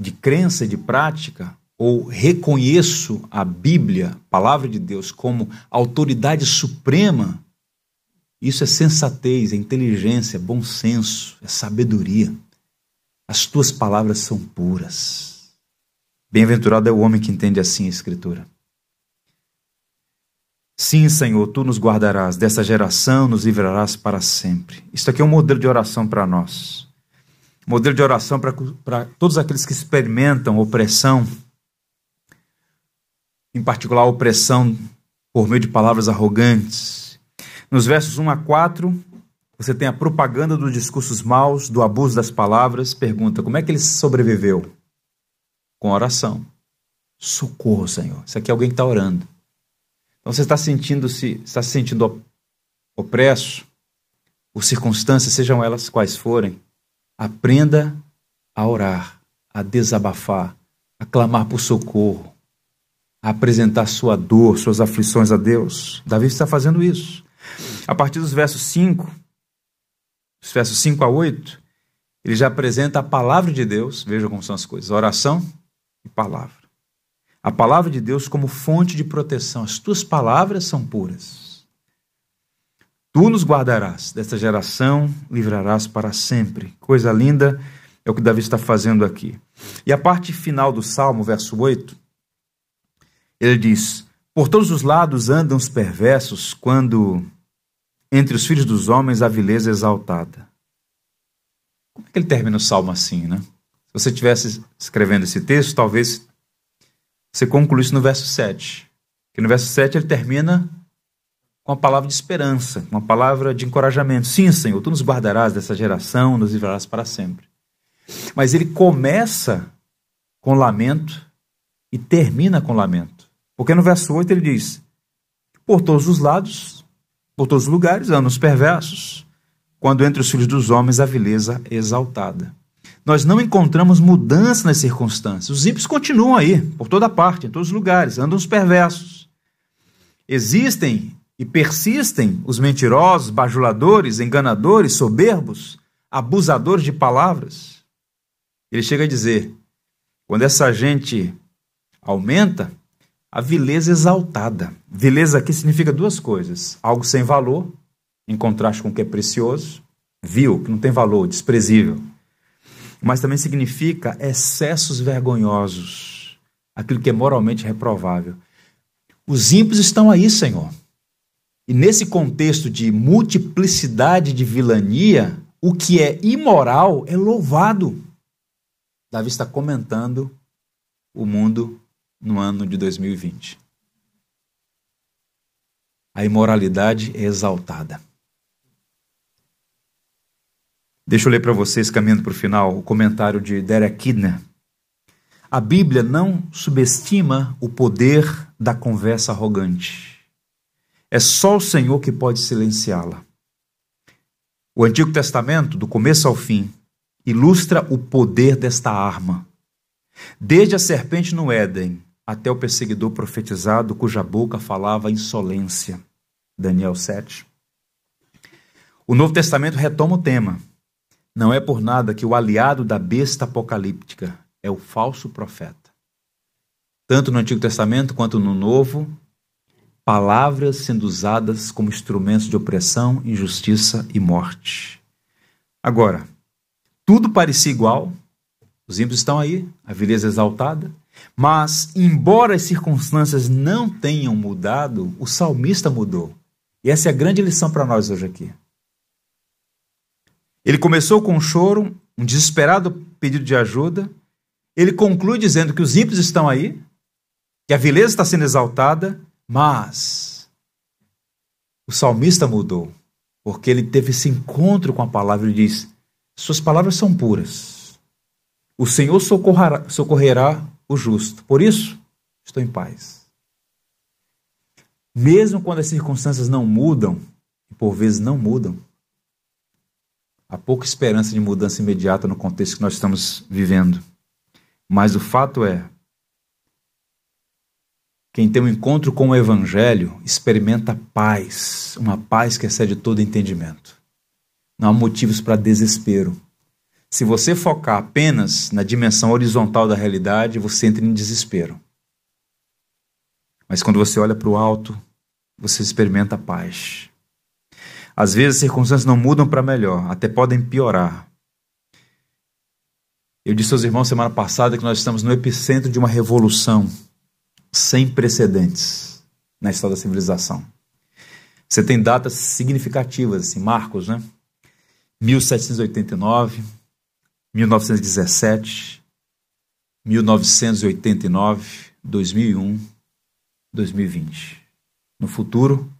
de crença e de prática, ou reconheço a Bíblia, palavra de Deus, como autoridade suprema, isso é sensatez, é inteligência, é bom senso, é sabedoria. As tuas palavras são puras. Bem-aventurado é o homem que entende assim a Escritura. Sim, Senhor, tu nos guardarás, dessa geração nos livrarás para sempre. Isso aqui é um modelo de oração para nós. Modelo de oração para todos aqueles que experimentam opressão, em particular opressão por meio de palavras arrogantes. Nos versos 1 a 4, você tem a propaganda dos discursos maus, do abuso das palavras. Pergunta: como é que ele sobreviveu? Com oração. Socorro, Senhor. Isso aqui é alguém que está orando. Então você está sentindo se está se sentindo opresso, por circunstâncias, sejam elas quais forem, aprenda a orar, a desabafar, a clamar por socorro, a apresentar sua dor, suas aflições a Deus. Davi está fazendo isso. A partir dos versos 5, dos versos 5 a 8, ele já apresenta a palavra de Deus, veja como são as coisas, oração e palavra a palavra de Deus como fonte de proteção. As tuas palavras são puras. Tu nos guardarás desta geração, livrarás para sempre. Coisa linda é o que Davi está fazendo aqui. E a parte final do Salmo, verso 8, ele diz: Por todos os lados andam os perversos, quando entre os filhos dos homens a vileza exaltada. Como é que ele termina o salmo assim, né? Se você estivesse escrevendo esse texto, talvez você conclui isso no verso 7. Que no verso 7 ele termina com a palavra de esperança, com a palavra de encorajamento. Sim, Senhor, tu nos guardarás dessa geração, nos livrarás para sempre. Mas ele começa com lamento e termina com lamento. Porque no verso 8 ele diz: Por todos os lados, por todos os lugares andam os perversos, quando entre os filhos dos homens a vileza exaltada nós não encontramos mudança nas circunstâncias. Os ímpios continuam aí, por toda parte, em todos os lugares, andam os perversos. Existem e persistem os mentirosos, bajuladores, enganadores, soberbos, abusadores de palavras. Ele chega a dizer: quando essa gente aumenta, a vileza exaltada. Vileza aqui significa duas coisas: algo sem valor, em contraste com o que é precioso, vil, que não tem valor, desprezível mas também significa excessos vergonhosos, aquilo que é moralmente reprovável. Os ímpios estão aí, Senhor. E nesse contexto de multiplicidade de vilania, o que é imoral é louvado. Davi está comentando o mundo no ano de 2020. A imoralidade é exaltada. Deixa eu ler para vocês, caminhando para o final, o comentário de Derek Kidner. A Bíblia não subestima o poder da conversa arrogante. É só o Senhor que pode silenciá-la. O Antigo Testamento, do começo ao fim, ilustra o poder desta arma. Desde a serpente no Éden até o perseguidor profetizado, cuja boca falava insolência. Daniel 7. O Novo Testamento retoma o tema não é por nada que o aliado da besta apocalíptica é o falso profeta. Tanto no Antigo Testamento quanto no Novo, palavras sendo usadas como instrumentos de opressão, injustiça e morte. Agora, tudo parecia igual, os ímpios estão aí, a vileza exaltada, mas, embora as circunstâncias não tenham mudado, o salmista mudou. E essa é a grande lição para nós hoje aqui. Ele começou com um choro, um desesperado pedido de ajuda. Ele conclui dizendo que os ímpios estão aí, que a vileza está sendo exaltada, mas o salmista mudou, porque ele teve esse encontro com a palavra e diz: Suas palavras são puras. O Senhor socorrerá, socorrerá o justo. Por isso, estou em paz. Mesmo quando as circunstâncias não mudam, e por vezes não mudam, Há pouca esperança de mudança imediata no contexto que nós estamos vivendo. Mas o fato é, quem tem um encontro com o Evangelho experimenta paz, uma paz que excede todo entendimento. Não há motivos para desespero. Se você focar apenas na dimensão horizontal da realidade, você entra em desespero. Mas quando você olha para o alto, você experimenta paz. Às vezes as circunstâncias não mudam para melhor, até podem piorar. Eu disse aos irmãos semana passada que nós estamos no epicentro de uma revolução sem precedentes na história da civilização. Você tem datas significativas, assim, Marcos, né? 1789, 1917, 1989, 2001, 2020. No futuro,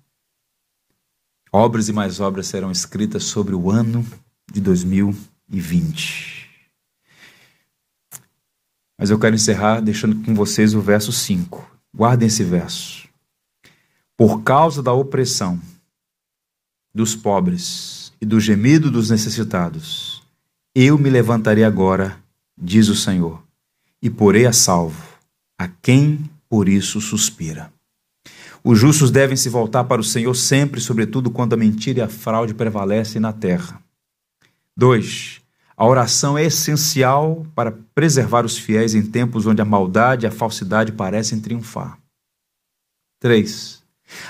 obras e mais obras serão escritas sobre o ano de 2020. Mas eu quero encerrar deixando com vocês o verso 5. Guardem esse verso. Por causa da opressão dos pobres e do gemido dos necessitados, eu me levantarei agora, diz o Senhor, e porei a salvo a quem por isso suspira. Os justos devem se voltar para o Senhor sempre, sobretudo quando a mentira e a fraude prevalecem na terra. 2. A oração é essencial para preservar os fiéis em tempos onde a maldade e a falsidade parecem triunfar. 3.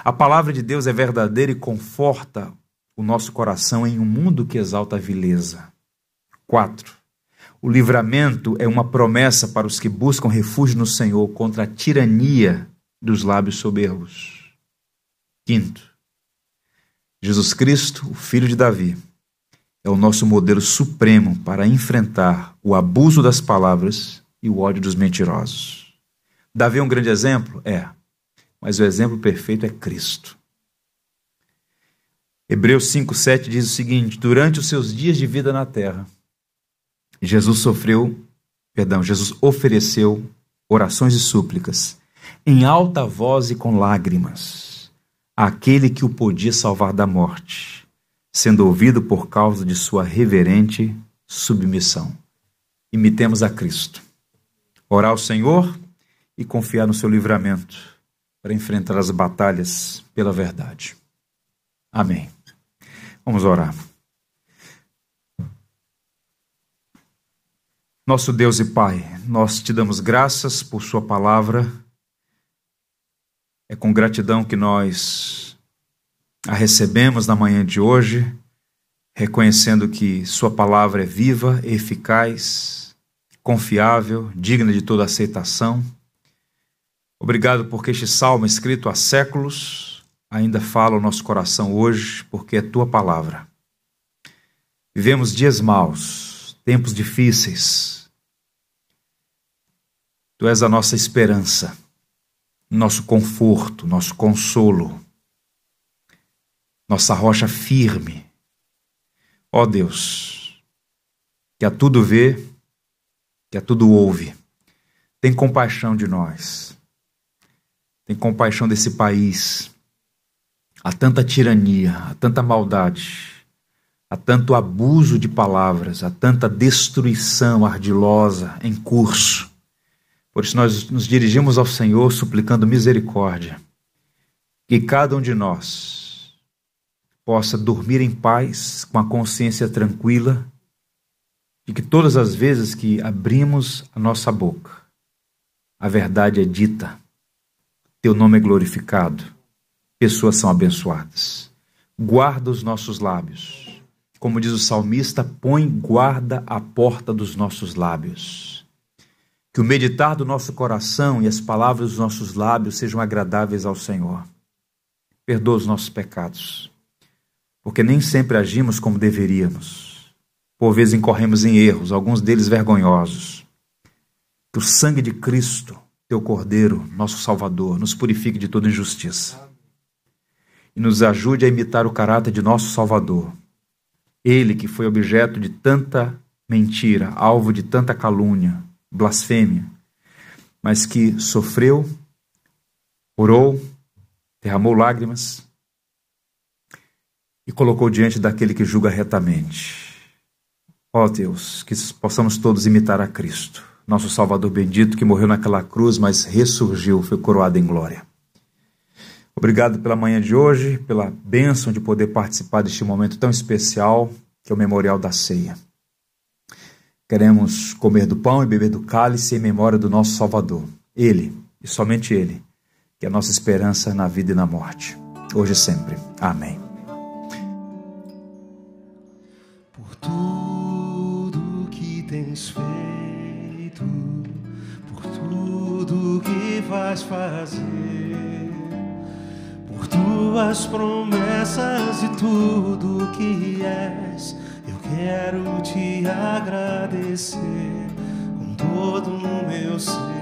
A palavra de Deus é verdadeira e conforta o nosso coração em um mundo que exalta a vileza. 4. O livramento é uma promessa para os que buscam refúgio no Senhor contra a tirania dos lábios soberbos. Quinto, Jesus Cristo, o Filho de Davi, é o nosso modelo supremo para enfrentar o abuso das palavras e o ódio dos mentirosos. Davi é um grande exemplo? É, mas o exemplo perfeito é Cristo. Hebreus 5,7 diz o seguinte: Durante os seus dias de vida na terra, Jesus sofreu, perdão, Jesus ofereceu orações e súplicas em alta voz e com lágrimas àquele que o podia salvar da morte, sendo ouvido por causa de sua reverente submissão. Imitemos a Cristo. Orar ao Senhor e confiar no seu livramento para enfrentar as batalhas pela verdade. Amém. Vamos orar. Nosso Deus e Pai, nós te damos graças por Sua palavra. É com gratidão que nós a recebemos na manhã de hoje, reconhecendo que Sua palavra é viva, eficaz, confiável, digna de toda aceitação. Obrigado porque este salmo, escrito há séculos, ainda fala o nosso coração hoje, porque é Tua palavra. Vivemos dias maus, tempos difíceis, Tu és a nossa esperança, nosso conforto, nosso consolo, nossa rocha firme. Ó Deus, que a tudo vê, que a tudo ouve, tem compaixão de nós, tem compaixão desse país. Há tanta tirania, há tanta maldade, há tanto abuso de palavras, há tanta destruição ardilosa em curso. Por isso nós nos dirigimos ao Senhor suplicando misericórdia. Que cada um de nós possa dormir em paz, com a consciência tranquila, de que todas as vezes que abrimos a nossa boca, a verdade é dita, teu nome é glorificado, pessoas são abençoadas. Guarda os nossos lábios. Como diz o salmista, põe guarda à porta dos nossos lábios que o meditar do nosso coração e as palavras dos nossos lábios sejam agradáveis ao Senhor. Perdoa os nossos pecados, porque nem sempre agimos como deveríamos. Por vezes incorremos em erros, alguns deles vergonhosos. Que o sangue de Cristo, teu Cordeiro, nosso Salvador, nos purifique de toda injustiça e nos ajude a imitar o caráter de nosso Salvador. Ele que foi objeto de tanta mentira, alvo de tanta calúnia, blasfêmia, mas que sofreu, orou, derramou lágrimas e colocou diante daquele que julga retamente. Ó oh Deus, que possamos todos imitar a Cristo, nosso Salvador bendito, que morreu naquela cruz, mas ressurgiu, foi coroado em glória. Obrigado pela manhã de hoje, pela bênção de poder participar deste momento tão especial, que é o memorial da ceia. Queremos comer do pão e beber do cálice em memória do nosso Salvador. Ele, e somente Ele, que é a nossa esperança na vida e na morte, hoje e sempre. Amém. Por tudo que tens feito, por tudo que vais fazer, por tuas promessas e tudo que és Quero te agradecer com todo o meu ser.